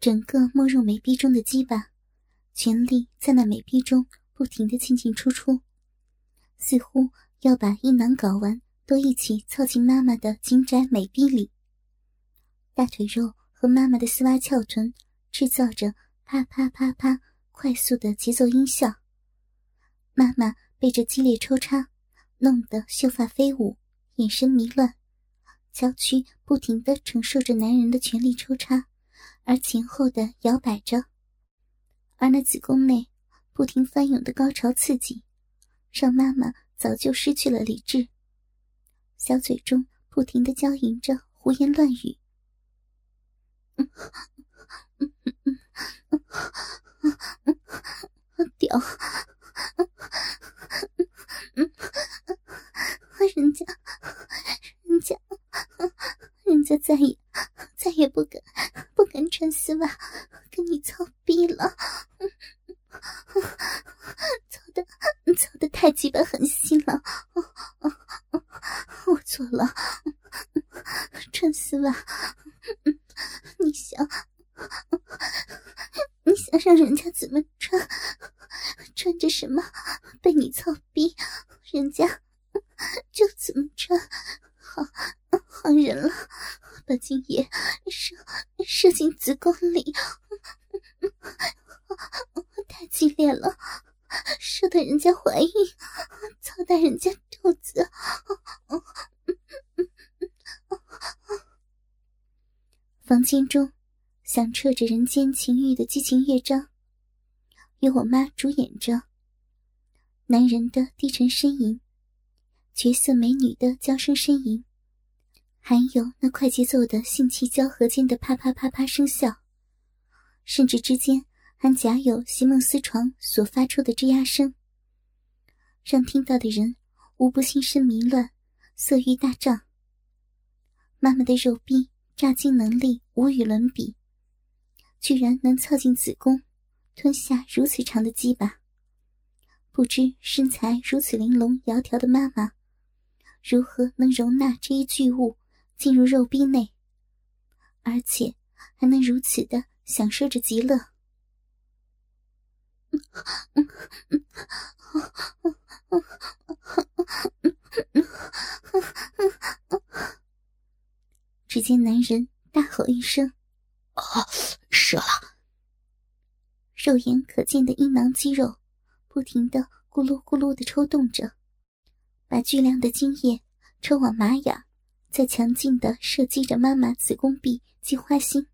整个没入美臂中的鸡巴，全力在那美臂中不停的进进出出，似乎要把阴囊睾丸都一起凑进妈妈的紧窄美臂里。大腿肉和妈妈的丝袜翘臀制造着啪啪啪啪快速的节奏音效。妈妈被这激烈抽插弄得秀发飞舞，眼神迷乱，娇躯不停的承受着男人的全力抽插，而前后的摇摆着。而那子宫内不停翻涌的高潮刺激，让妈妈早就失去了理智，小嘴中不停的娇吟着，胡言乱语。屌！人家，人家，人家再也再也不敢不敢穿丝袜跟你操逼了。操的操的太鸡巴狠心了，我错了，穿丝袜，你想你想让人家怎么穿？穿着什么被你操逼，人家就怎么穿。好，好人了，把精液射射进子宫里，太激烈了，射得人家怀孕，操大人家肚子。房间中响彻着人间情欲的激情乐章。由我妈主演着，男人的低沉呻吟，绝色美女的娇声呻吟，还有那快节奏的性器交合间的啪啪啪啪声效，甚至之间还夹有席梦思床所发出的吱呀声，让听到的人无不心神迷乱，色欲大涨。妈妈的肉臂炸精能力无与伦比，居然能凑进子宫。吞下如此长的鸡巴，不知身材如此玲珑窈窕的妈妈，如何能容纳这一巨物进入肉壁内，而且还能如此的享受着极乐？只见男人大吼一声：“啊，射了！”肉眼可见的阴囊肌肉，不停的咕噜咕噜的抽动着，把巨量的精液抽往玛雅，在强劲的射击着妈妈子宫壁及花心。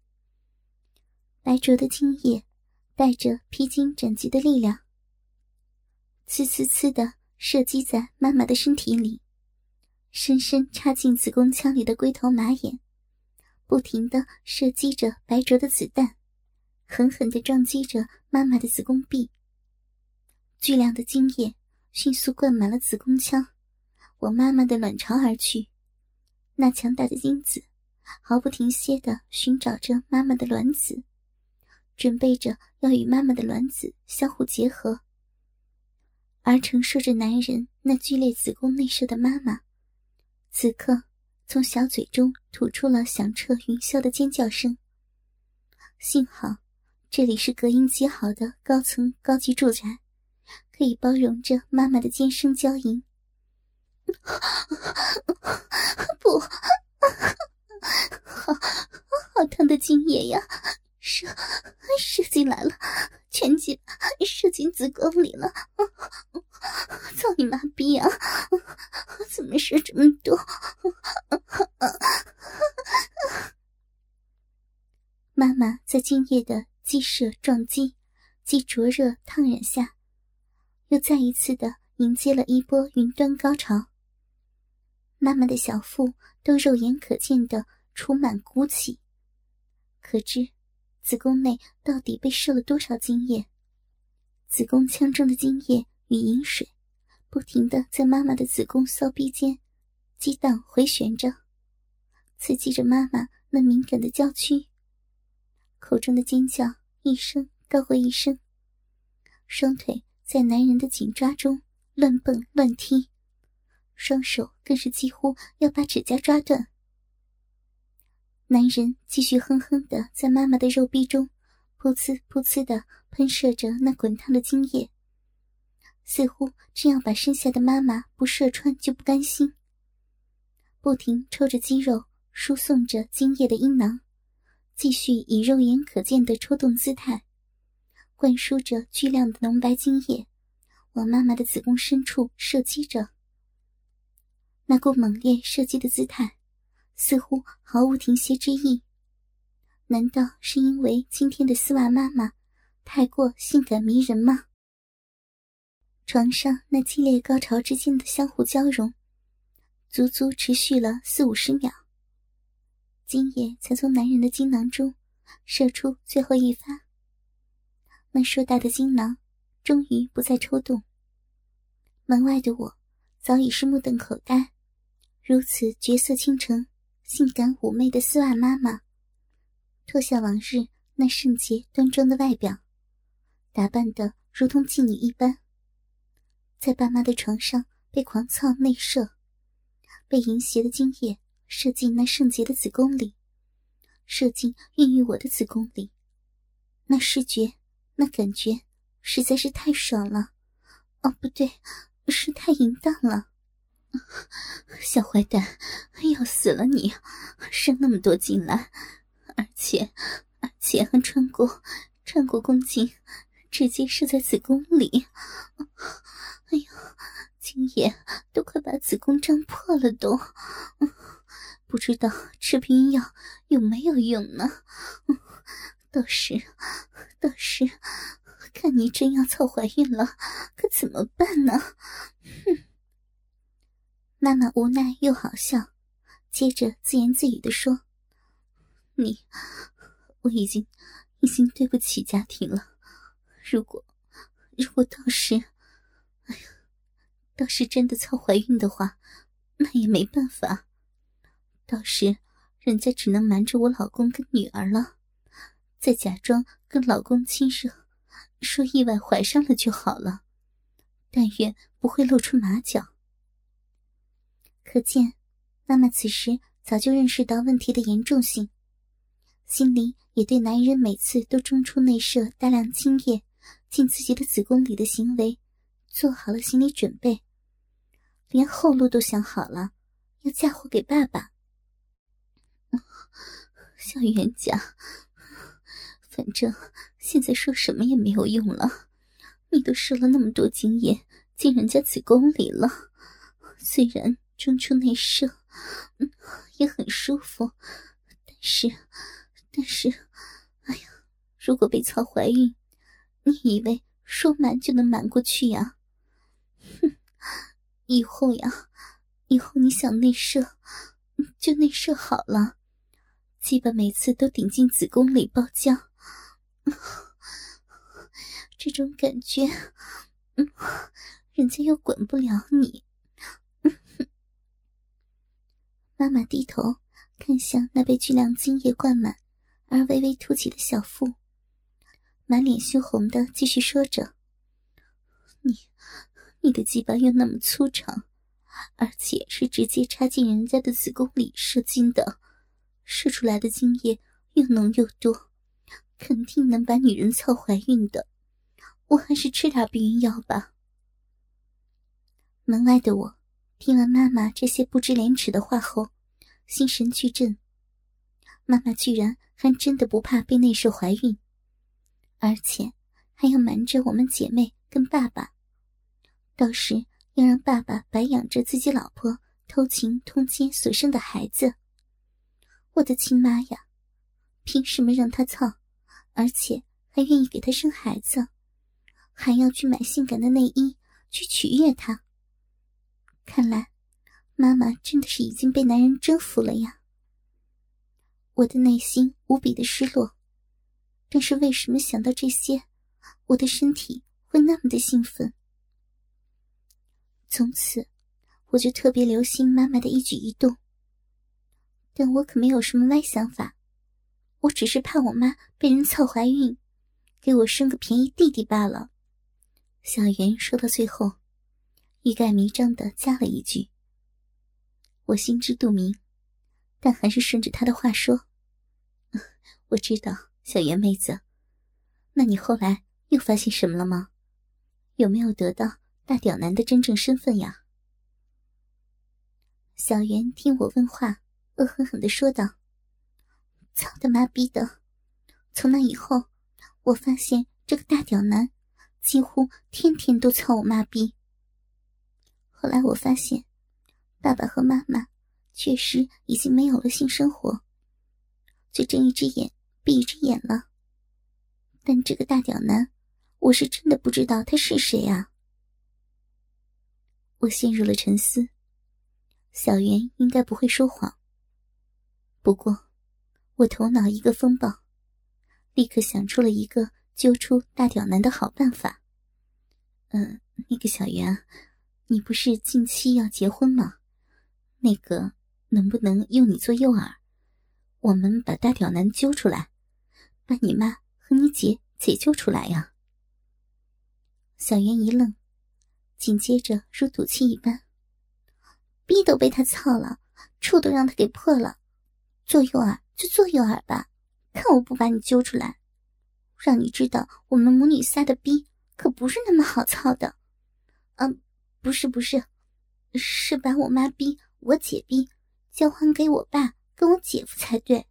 白灼的精液带着披荆斩棘的力量，呲呲呲的射击在妈妈的身体里，深深插进子宫腔里的龟头马眼，不停的射击着白灼的子弹。狠狠的撞击着妈妈的子宫壁，巨量的精液迅速灌满了子宫腔，往妈妈的卵巢而去。那强大的精子毫不停歇地寻找着妈妈的卵子，准备着要与妈妈的卵子相互结合。而承受着男人那剧烈子宫内射的妈妈，此刻从小嘴中吐出了响彻云霄的尖叫声。幸好。这里是隔音极好的高层高级住宅，可以包容着妈妈的尖声娇吟。不，好好疼的精液呀，射射进来了，全进射进子宫里了！操你妈逼啊！怎么射这么多？妈妈在精液的。激射撞击，及灼热烫染下，又再一次的迎接了一波云端高潮。妈妈的小腹都肉眼可见的充满鼓起，可知子宫内到底被射了多少精液？子宫腔中的精液与饮水，不停的在妈妈的子宫骚逼间激荡回旋着，刺激着妈妈那敏感的娇躯。口中的尖叫一声高过一声，双腿在男人的紧抓中乱蹦乱踢，双手更是几乎要把指甲抓断。男人继续哼哼的在妈妈的肉壁中噗呲噗呲的喷射着那滚烫的精液，似乎这样把身下的妈妈不射穿就不甘心，不停抽着肌肉，输送着精液的阴囊，继续以肉眼可见的抽动姿态，灌输着巨量的浓白精液，往妈妈的子宫深处射击着。那股猛烈射击的姿态，似乎毫无停歇之意。难道是因为今天的丝袜妈妈太过性感迷人吗？床上那激烈高潮之间的相互交融，足足持续了四五十秒。今夜才从男人的精囊中射出最后一发，那硕大的精囊终于不再抽动。门外的我早已是目瞪口呆，如此绝色倾城、性感妩媚的丝袜妈妈。脱下往日那圣洁端庄的外表，打扮的如同妓女一般，在爸妈的床上被狂操内射，被淫邪的精液射进那圣洁的子宫里，射进孕育我的子宫里，那视觉，那感觉，实在是太爽了！哦，不对，是太淫荡了！小坏蛋，要死了你，生那么多进来！而且，而且还穿过，穿过宫颈，直接射在子宫里。哎呦，今夜都快把子宫胀破了，都不知道吃避孕药有没有用呢？倒是，倒是，看你真要凑怀孕了，可怎么办呢？哼！妈妈无奈又好笑，接着自言自语的说。你，我已经，已经对不起家庭了。如果，如果倒是，哎呀，倒是真的操怀孕的话，那也没办法。到时，人家只能瞒着我老公跟女儿了，再假装跟老公亲热，说意外怀上了就好了。但愿不会露出马脚。可见，妈妈此时早就认识到问题的严重性。心里也对男人每次都中出内射大量精液进自己的子宫里的行为做好了心理准备，连后路都想好了，要嫁祸给爸爸。小冤家，反正现在说什么也没有用了，你都射了那么多精液进人家子宫里了，虽然中出内射，也很舒服，但是。但是，哎呀，如果被操怀孕，你以为说瞒就能瞒过去呀？哼，以后呀，以后你想内射，就内射好了，基本每次都顶进子宫里爆浆，这种感觉，嗯，人家又管不了你。妈妈低头看向那被巨量精液灌满。而微微凸起的小腹，满脸羞红的继续说着：“你，你的鸡巴又那么粗长，而且是直接插进人家的子宫里射精的，射出来的精液又浓又多，肯定能把女人操怀孕的。我还是吃点避孕药吧。”门外的我，听完妈妈这些不知廉耻的话后，心神俱震。妈妈居然还真的不怕被内射怀孕，而且还要瞒着我们姐妹跟爸爸，到时要让爸爸白养着自己老婆偷情通奸所生的孩子。我的亲妈呀，凭什么让他操，而且还愿意给他生孩子，还要去买性感的内衣去取悦他？看来，妈妈真的是已经被男人征服了呀。我的内心无比的失落，但是为什么想到这些，我的身体会那么的兴奋？从此，我就特别留心妈妈的一举一动。但我可没有什么歪想法，我只是怕我妈被人操怀孕，给我生个便宜弟弟罢了。小袁说到最后，欲盖弥彰的加了一句：“我心知肚明。”但还是顺着他的话说：“我知道，小袁妹子，那你后来又发现什么了吗？有没有得到大屌男的真正身份呀？小袁听我问话，恶狠狠的说道：“操他妈逼的！从那以后，我发现这个大屌男几乎天天都操我妈逼。后来我发现，爸爸和妈妈确实已经没有了性生活，就睁一只眼闭一只眼了。但这个大屌男，我是真的不知道他是谁啊！”我陷入了沉思。小袁应该不会说谎。不过，我头脑一个风暴，立刻想出了一个揪出大屌男的好办法。嗯，那个小袁，你不是近期要结婚吗？那个，能不能用你做诱饵，我们把大屌男揪出来，把你妈和你姐解救出来呀？小袁一愣，紧接着如赌气一般。逼都被他操了，处都让他给破了，做诱饵就做诱饵吧，看我不把你揪出来，让你知道我们母女仨的逼可不是那么好操的。不是不是，是把我妈逼、我姐逼交还给我爸跟我姐夫才对。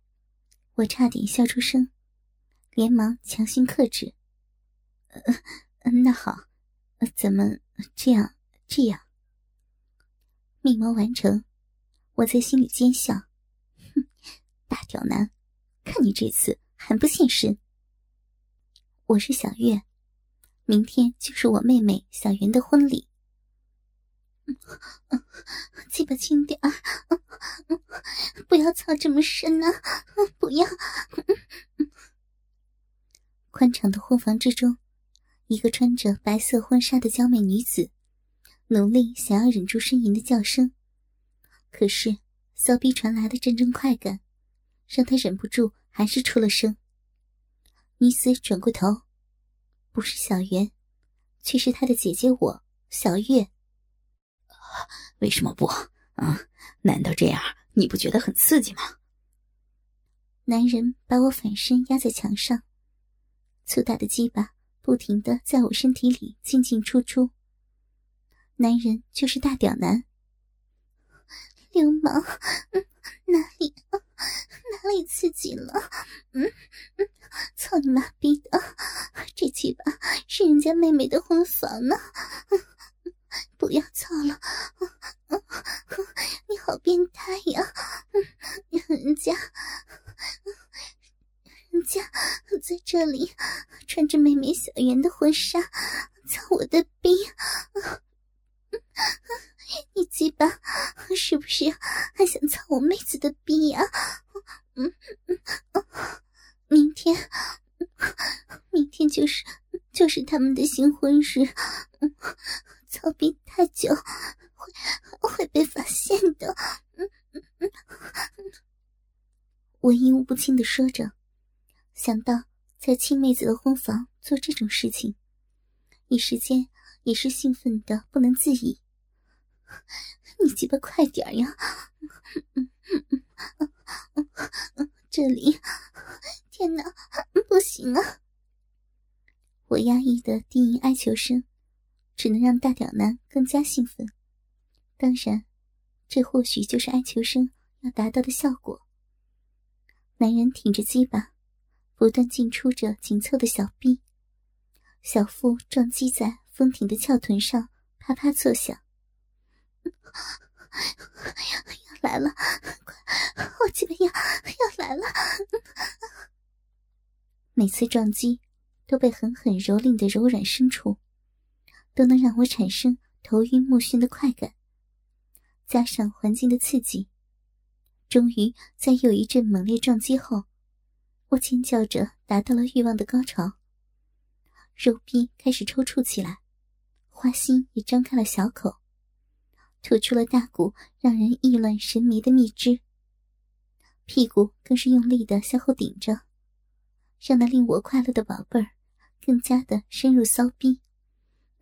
我差点笑出声，连忙强行克制。那好，咱们这样这样。密谋完成，我在心里奸笑：“哼，大屌男，看你这次还不现身。”我是小月，明天就是我妹妹小云的婚礼。鸡巴轻点儿，不要操这么深啊！不要。宽敞的婚房之中，一个穿着白色婚纱的娇美女子。努力想要忍住呻吟的叫声，可是骚逼传来的阵阵快感，让他忍不住还是出了声。女子转过头，不是小圆，却是他的姐姐我小月。为什么不？啊？难道这样你不觉得很刺激吗？男人把我反身压在墙上，粗大的鸡巴不停的在我身体里进进出出。男人就是大屌男，流氓，哪里哪里刺激了？嗯嗯，操你妈逼的！这鸡巴是人家妹妹的婚房呢，不要操了！你好变态呀！人家人家在这里穿着妹妹小圆的婚纱，操我的逼！你鸡巴是不是还想操我妹子的逼呀？嗯嗯明天，明天就是就是他们的新婚日，操逼太久会会被发现的。嗯嗯，我一无不清的说着，想到在亲妹子的婚房做这种事情，一时间。也是兴奋的不能自已。你鸡巴快点呀！这里，天哪，不行啊！我压抑的低吟哀求声，只能让大屌男更加兴奋。当然，这或许就是哀求声要达到的效果。男人挺着鸡巴，不断进出着紧凑的小臂，小腹撞击在。丰挺的翘臀上啪啪作响，要来了！快，我鸡巴要要来了！每次撞击都被狠狠蹂躏的柔软深处，都能让我产生头晕目眩的快感。加上环境的刺激，终于在又一阵猛烈撞击后，我尖叫着达到了欲望的高潮，肉壁开始抽搐起来。花心也张开了小口，吐出了大股让人意乱神迷的蜜汁。屁股更是用力的向后顶着，让那令我快乐的宝贝儿更加的深入骚逼。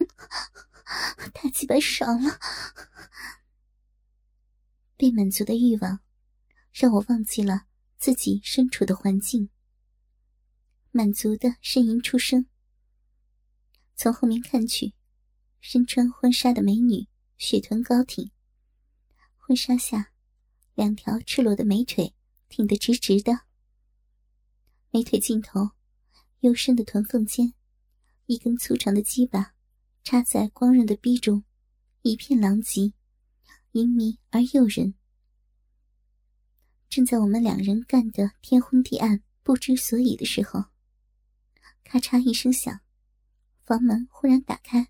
太鸡巴爽了！被满足的欲望让我忘记了自己身处的环境。满足的呻吟出声。从后面看去，身穿婚纱的美女雪臀高挺，婚纱下两条赤裸的美腿挺得直直的，美腿尽头幽深的臀缝间，一根粗长的鸡巴插在光润的逼中，一片狼藉，淫迷而诱人。正在我们两人干得天昏地暗、不知所以的时候，咔嚓一声响，房门忽然打开，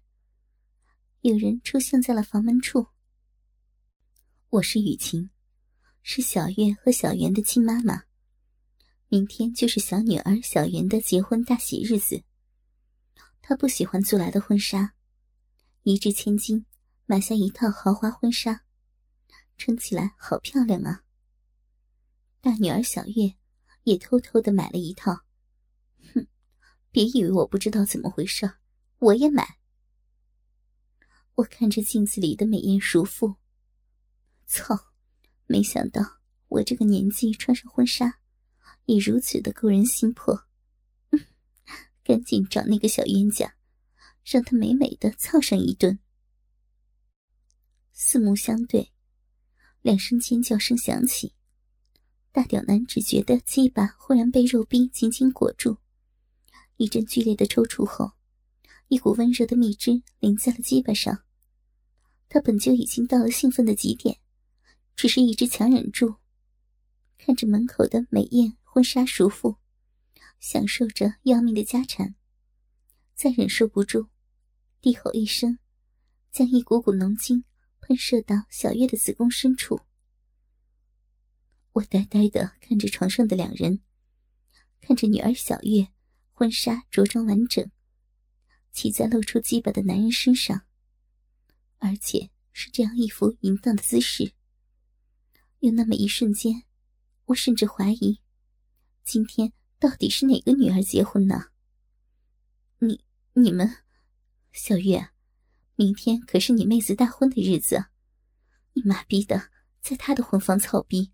有人出现在了房门处。我是雨晴，是小月和小圆的亲妈妈。明天就是小女儿小圆的结婚大喜日子。她不喜欢租来的婚纱，一掷千金买下一套豪华婚纱，穿起来好漂亮啊！大女儿小月也偷偷的买了一套。哼，别以为我不知道怎么回事，我也买。我看着镜子里的美艳熟妇，操！没想到我这个年纪穿上婚纱，也如此的勾人心魄。赶紧找那个小冤家，让他美美的操上一顿。四目相对，两声尖叫声响起。大屌男只觉得鸡巴忽然被肉壁紧紧裹住，一阵剧烈的抽搐后，一股温热的蜜汁淋在了鸡巴上。他本就已经到了兴奋的极点，只是一直强忍住，看着门口的美艳婚纱熟妇，享受着要命的家产，再忍受不住，低吼一声，将一股股浓精喷射到小月的子宫深处。我呆呆的看着床上的两人，看着女儿小月婚纱着装完整，骑在露出鸡巴的男人身上，而且是这样一副淫荡的姿势。有那么一瞬间，我甚至怀疑，今天到底是哪个女儿结婚呢？你、你们，小月，明天可是你妹子大婚的日子，你妈逼的，在她的婚房操逼！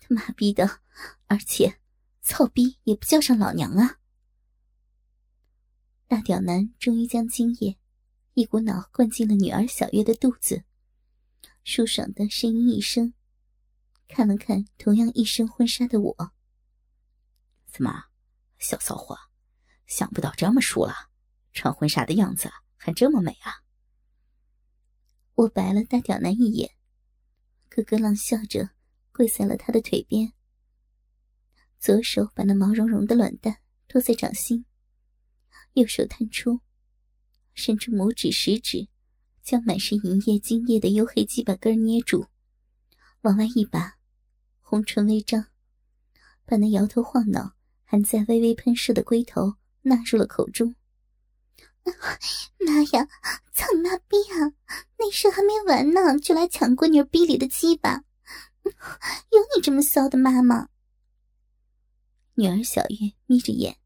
他妈逼的，而且操逼也不叫上老娘啊！大屌男终于将精液一股脑灌进了女儿小月的肚子，舒爽的呻吟一声，看了看同样一身婚纱的我，怎么，小骚货，想不到这么熟了，穿婚纱的样子还这么美啊！我白了大屌男一眼，咯咯浪笑着。跪在了他的腿边，左手把那毛茸茸的卵蛋托在掌心，右手探出，伸出拇指、食指，将满是银液、精液的黝黑鸡巴根捏住，往外一拔，红唇微张，把那摇头晃脑、还在微微喷射的龟头纳入了口中。妈呀，操你妈逼啊！那事还没完呢，就来抢闺女逼里的鸡巴！有你这么骚的妈妈？女儿小月眯着眼，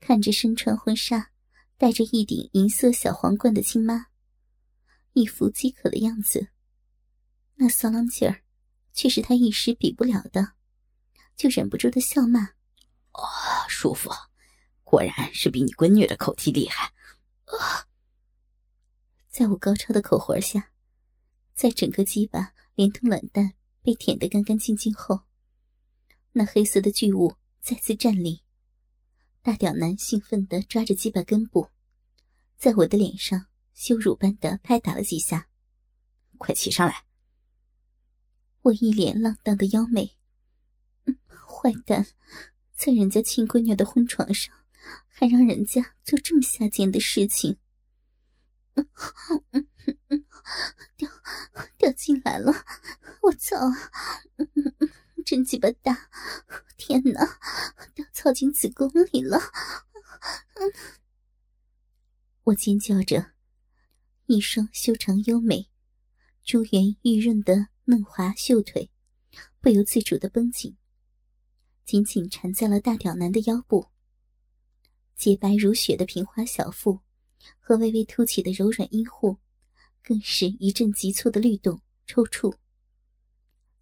看着身穿婚纱、戴着一顶银色小皇冠的亲妈，一副饥渴的样子。那骚浪劲儿，却是她一时比不了的，就忍不住的笑骂：“哦，叔父，果然是比你闺女的口气厉害。”啊！在我高超的口活下，在整个鸡巴连同卵蛋。被舔得干干净净后，那黑色的巨物再次站立。大屌男兴奋地抓着鸡巴根部，在我的脸上羞辱般的拍打了几下。快骑上来！我一脸浪荡的妖媚，坏蛋，在人家亲闺女的婚床上，还让人家做这么下贱的事情。掉掉进来了，我操！真鸡巴大！天哪，掉操进子宫里了！我尖叫着，一双修长优美、珠圆玉润的嫩滑秀腿不由自主的绷紧，紧紧缠在了大屌男的腰部。洁白如雪的平滑小腹和微微凸起的柔软阴户。更是一阵急促的律动、抽搐，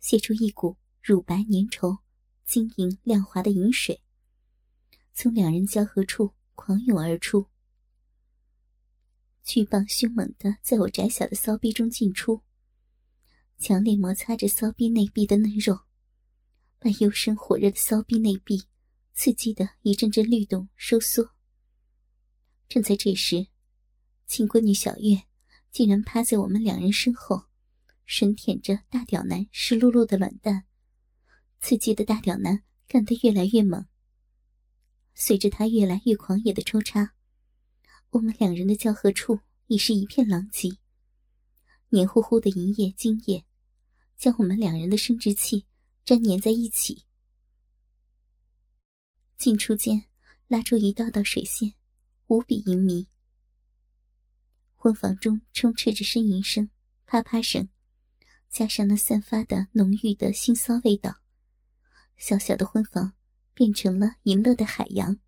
泄出一股乳白粘稠、晶莹亮滑的饮水，从两人交合处狂涌而出，巨棒凶猛的在我窄小的骚逼中进出，强烈摩擦着骚逼内壁的嫩肉，把幽深火热的骚逼内壁刺激的一阵阵律动收缩。正在这时，亲闺女小月竟然趴在我们两人身后，吮舔着大屌男湿漉漉的卵蛋，刺激的大屌男干得越来越猛。随着他越来越狂野的抽插，我们两人的交合处已是一片狼藉，黏糊糊的银液精液将我们两人的生殖器粘黏在一起，进出间拉出一道道水线。无比淫迷，婚房中充斥着呻吟声、啪啪声，加上那散发的浓郁的腥骚味道，小小的婚房变成了淫乐的海洋。